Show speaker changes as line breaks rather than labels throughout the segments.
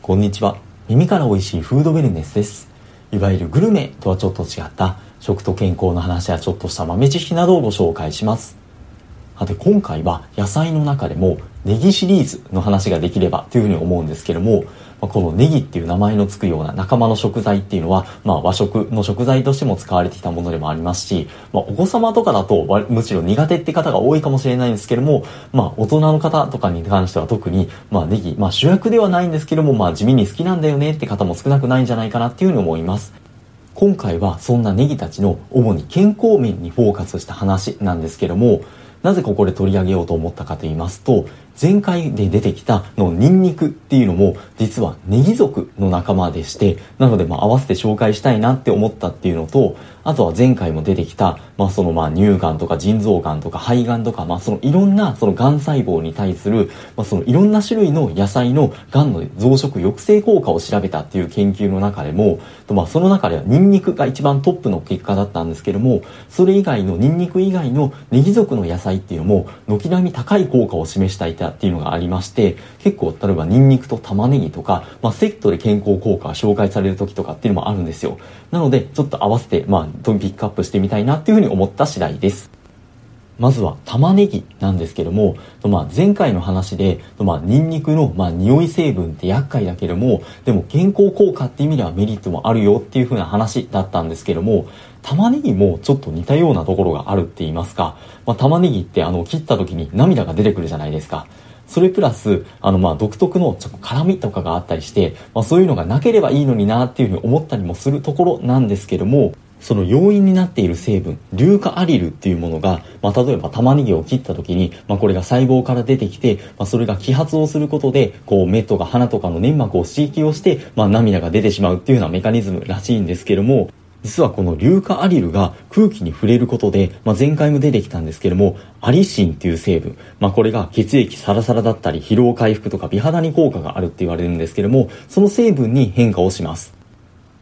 こんにちは。耳から美味しいフードウェルネスです。いわゆるグルメとはちょっと違った食と健康の話やちょっとした豆知識などをご紹介します。さて今回は野菜の中でもネギシリーズの話ができればというふうに思うんですけども、まあ、このネギっていう名前の付くような仲間の食材っていうのは、まあ、和食の食材としても使われてきたものでもありますし、まあ、お子様とかだとむしろ苦手って方が多いかもしれないんですけども、まあ、大人の方とかに関しては特に、まあ、ネギ、まあ、主役ではないんですけども、まあ、地味に好きなんだよねって方も少なくないんじゃないかなっていうふうに思います。今回はそんなネギたちの主に健康面にフォーカスした話なんですけども、なぜここで取り上げようと思ったかと言いますと、前回で出てきたのニンニクっていうのも実はネギ属の仲間でして、なのでまあ合わせて紹介したいなって思ったっていうのと、あとは前回も出てきた、まあそのまあ乳がんとか腎臓がんとか肺がんとか、まあそのいろんなそのがん細胞に対する、まあそのいろんな種類の野菜のがんの増殖抑制効果を調べたっていう研究の中でも、まあその中ではニンニクが一番トップの結果だったんですけども、それ以外のニンニク以外のネギ属の野菜っていうのも軒並み高い効果を示したいたっていうのがありまして、結構例えばニンニクと玉ねぎとか、まあセットで健康効果が紹介される時とかっていうのもあるんですよ。なので、ちょっと合わせて、まあピックアップしてみたいなっていうふうに思った次第です。まずは玉ねぎなんですけども、まあ、前回の話で、まあ、ニンニクの、まあ、匂い成分って厄介だけども、でも健康効果っていう意味ではメリットもあるよっていう風な話だったんですけども、玉ねぎもちょっと似たようなところがあるって言いますか、まあ、玉ねぎってあの切った時に涙が出てくるじゃないですか。それプラス、あのま独特のちょっと辛みとかがあったりして、まあそういうのがなければいいのになっていうふうに思ったりもするところなんですけども、その要因になっている成分、硫化アリルっていうものが、まあ、例えば玉ねぎを切った時に、まあ、これが細胞から出てきて、まあ、それが揮発をすることで、こう、目とか鼻とかの粘膜を刺激をして、まあ、涙が出てしまうっていうようなメカニズムらしいんですけども、実はこの硫化アリルが空気に触れることで、まあ、前回も出てきたんですけども、アリシンっていう成分、まあ、これが血液サラサラだったり、疲労回復とか美肌に効果があるって言われるんですけども、その成分に変化をします。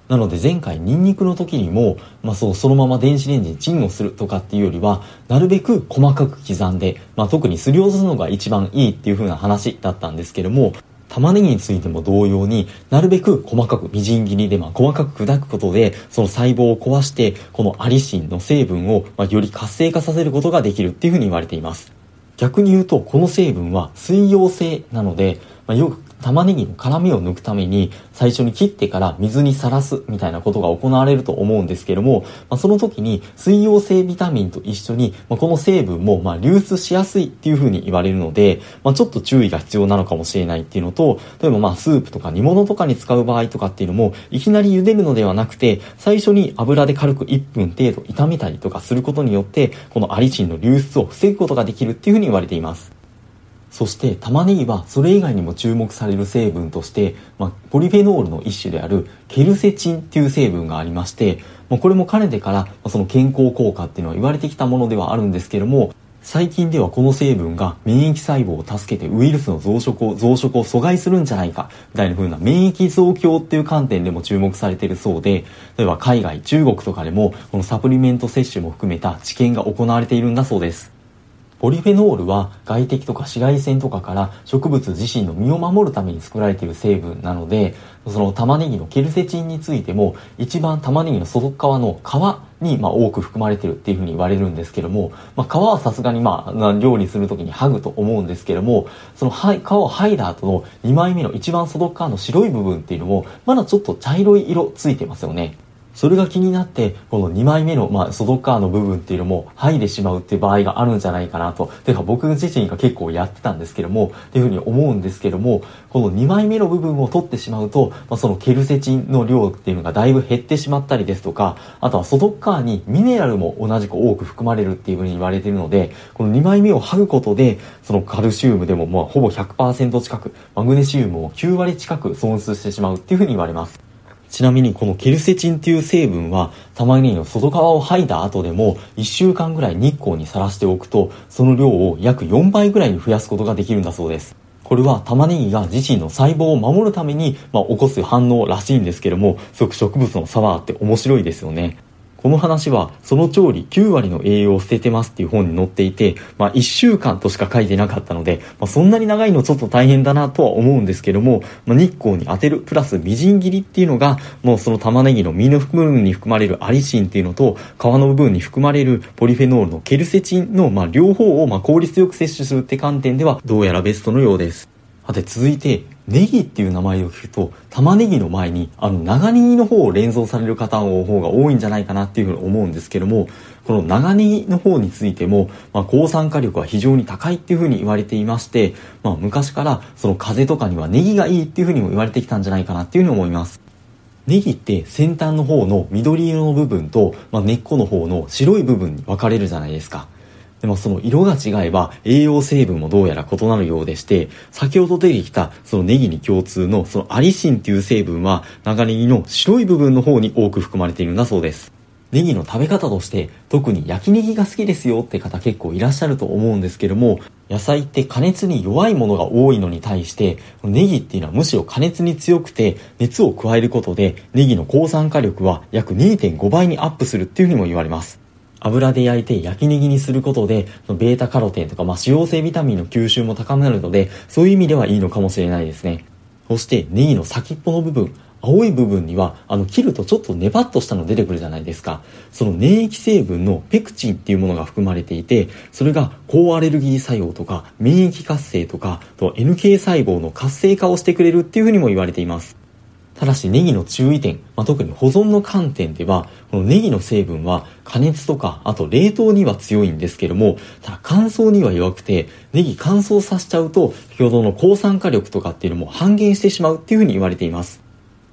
なので前回ニンニクの時にも、まあそう、そのまま電子レンジにチンをするとかっていうよりは、なるべく細かく刻んで、まあ特にすりおろすのが一番いいっていう風な話だったんですけども、玉ねぎについても同様になるべく細かくみじん切りで、まあ、細かく砕くことでその細胞を壊してこのアリシンの成分を、まあ、より活性化させることができるっていうふうに言われています。逆に言うとこの成分は水溶性なので、まあ、よく玉ねぎの辛みを抜くために最初に切ってから水にさらすみたいなことが行われると思うんですけども、まあ、その時に水溶性ビタミンと一緒に、まあ、この成分もま流出しやすいっていうふうに言われるので、まあ、ちょっと注意が必要なのかもしれないっていうのと、例えばまあスープとか煮物とかに使う場合とかっていうのも、いきなり茹でるのではなくて、最初に油で軽く1分程度炒めたりとかすることによって、このアリチンの流出を防ぐことができるっていうふうに言われています。そして玉ねぎはそれ以外にも注目される成分として、まあ、ポリフェノールの一種であるケルセチンっていう成分がありまして、まあ、これもかねてからその健康効果っていうのは言われてきたものではあるんですけども最近ではこの成分が免疫細胞を助けてウイルスの増殖を増殖を阻害するんじゃないかみたいな風な免疫増強っていう観点でも注目されているそうで例えば海外中国とかでもこのサプリメント摂取も含めた治験が行われているんだそうです。ポリフェノールは外敵とか紫外線とかから植物自身の身を守るために作られている成分なので、その玉ねぎのケルセチンについても一番玉ねぎの外側の皮にま多く含まれてるっていうふうに言われるんですけども、まあ、皮はさすがにまあ料理するときに剥ぐと思うんですけども、その皮を剥いだ後の2枚目の一番外側の白い部分っていうのもまだちょっと茶色い色ついてますよね。それが気になって、この2枚目の、まあ、外側の部分っていうのも剥いでしまうっていう場合があるんじゃないかなと。てか僕自身が結構やってたんですけども、っていうふうに思うんですけども、この2枚目の部分を取ってしまうと、まあ、そのケルセチンの量っていうのがだいぶ減ってしまったりですとか、あとは外側にミネラルも同じく多く含まれるっていうふうに言われているので、この2枚目を剥ぐことで、そのカルシウムでもまあほぼ100%近く、マグネシウムを9割近く損失してしまうっていうふうに言われます。ちなみにこのケルセチンっていう成分は玉ねぎの外側を剥いだ後でも1週間ぐらい日光にさらしておくとその量を約4倍ぐらいに増やすことができるんだそうです。これは玉ねぎが自身の細胞を守るために、まあ、起こす反応らしいんですけども、すごく植物の差はあって面白いですよね。この話は、その調理9割の栄養を捨ててますっていう本に載っていて、まあ1週間としか書いてなかったので、まあそんなに長いのちょっと大変だなとは思うんですけども、まあ日光に当てるプラスみじん切りっていうのが、もうその玉ねぎの実の部分に含まれるアリシンっていうのと、皮の部分に含まれるポリフェノールのケルセチンの、まあ両方をまあ効率よく摂取するって観点では、どうやらベストのようです。さて続いて、ネギっていう名前を聞くと、玉ねぎの前に、あの、長ネギの方を連想される方の方が多いんじゃないかなっていうふうに思うんですけども、この長ネギの方についても、まあ、抗酸化力は非常に高いっていうふうに言われていまして、まあ、昔からその風邪とかにはネギがいいっていうふうにも言われてきたんじゃないかなっていうふうに思います。ネギって先端の方の緑色の部分と、まあ、根っこの方の白い部分に分かれるじゃないですか。でもその色が違えば栄養成分もどうやら異なるようでして、先ほど出てきたそのネギに共通のそのアリシンっていう成分は長ネギの白い部分の方に多く含まれているんだそうです。ネギの食べ方として特に焼きネギが好きですよって方結構いらっしゃると思うんですけども野菜って加熱に弱いものが多いのに対してネギっていうのはむしろ加熱に強くて熱を加えることでネギの抗酸化力は約2.5倍にアップするっていうふうにも言われます油で焼いて焼きネギにすることで、ベータカロテンとか、まあ、脂溶性ビタミンの吸収も高まるので、そういう意味ではいいのかもしれないですね。そして、ネギの先っぽの部分、青い部分には、あの、切るとちょっとネバッとしたの出てくるじゃないですか。その粘液成分のペクチンっていうものが含まれていて、それが抗アレルギー作用とか、免疫活性とか、と NK 細胞の活性化をしてくれるっていうふうにも言われています。ただしネギの注意点、まあ、特に保存の観点では、このネギの成分は加熱とか、あと冷凍には強いんですけども、ただ乾燥には弱くて、ネギ乾燥させちゃうと、先ほどの抗酸化力とかっていうのも半減してしまうっていうふうに言われています。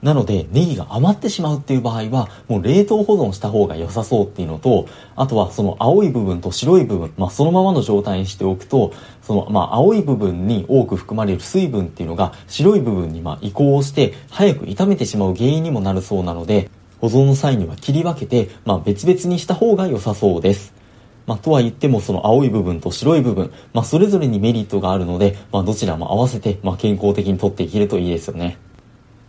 なので、ネギが余ってしまうっていう場合は、もう冷凍保存した方が良さそうっていうのと、あとはその青い部分と白い部分、まあそのままの状態にしておくと、そのまあ青い部分に多く含まれる水分っていうのが白い部分にま移行して、早く炒めてしまう原因にもなるそうなので、保存の際には切り分けて、まあ別々にした方が良さそうです。まあ、とは言ってもその青い部分と白い部分、まあ、それぞれにメリットがあるので、まあ、どちらも合わせて、まあ、健康的にとっていけるといいですよね。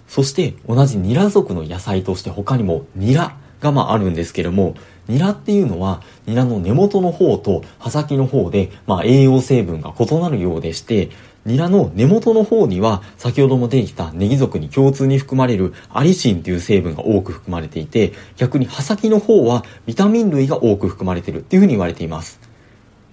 そして同じニラ属の野菜として他にもニラがまああるんですけれども、ニラっていうのはニラの根元の方と葉先の方でまあ栄養成分が異なるようでして、ニラの根元の方には先ほども出てきたネギ属に共通に含まれるアリシンという成分が多く含まれていて、逆に葉先の方はビタミン類が多く含まれているっていうふうに言われています。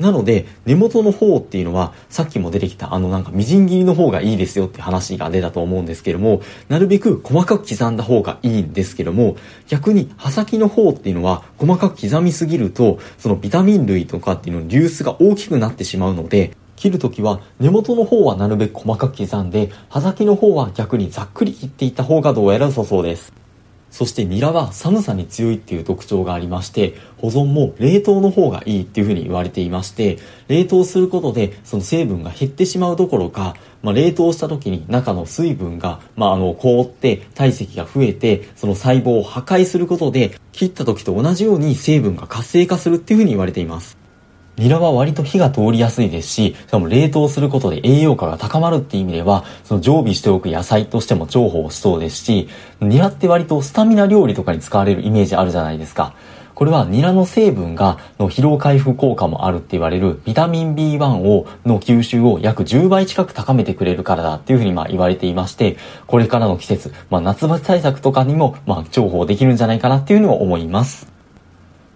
なので、根元の方っていうのは、さっきも出てきたあのなんかみじん切りの方がいいですよって話が出たと思うんですけども、なるべく細かく刻んだ方がいいんですけども、逆に刃先の方っていうのは細かく刻みすぎると、そのビタミン類とかっていうのの流出が大きくなってしまうので、切るときは根元の方はなるべく細かく刻んで、刃先の方は逆にざっくり切っていった方がどうやら良さそうです。そしてニラは寒さに強いっていう特徴がありまして、保存も冷凍の方がいいっていうふうに言われていまして、冷凍することでその成分が減ってしまうどころか、まあ、冷凍した時に中の水分が、まあ、あの、凍って体積が増えて、その細胞を破壊することで、切った時と同じように成分が活性化するっていうふうに言われています。ニラは割と火が通りやすいですし、しかも冷凍することで栄養価が高まるっていう意味では、その常備しておく野菜としても重宝しそうですし、ニラって割とスタミナ料理とかに使われるイメージあるじゃないですか。これはニラの成分がの疲労回復効果もあるって言われるビタミン B1 をの吸収を約10倍近く高めてくれるからだっていうふうにまあ言われていまして、これからの季節、まあ夏バテ対策とかにもまあ重宝できるんじゃないかなっていうのを思います。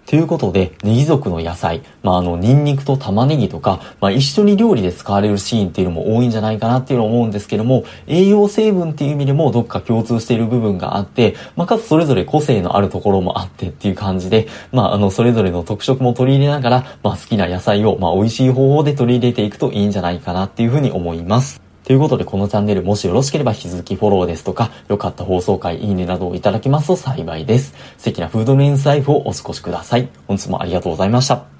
ということで、ネギ族の野菜、まあ、あの、ニンニクと玉ねぎとか、まあ、一緒に料理で使われるシーンっていうのも多いんじゃないかなっていうのを思うんですけども、栄養成分っていう意味でもどっか共通している部分があって、まあ、かつそれぞれ個性のあるところもあってっていう感じで、まあ、あの、それぞれの特色も取り入れながら、まあ、好きな野菜を、まあ、美味しい方法で取り入れていくといいんじゃないかなっていうふうに思います。ということで、このチャンネルもしよろしければ引き続きフォローですとか、良かった放送回、いいねなどをいただきますと幸いです。素敵なフードメインスライフをお過ごしください。本日もありがとうございました。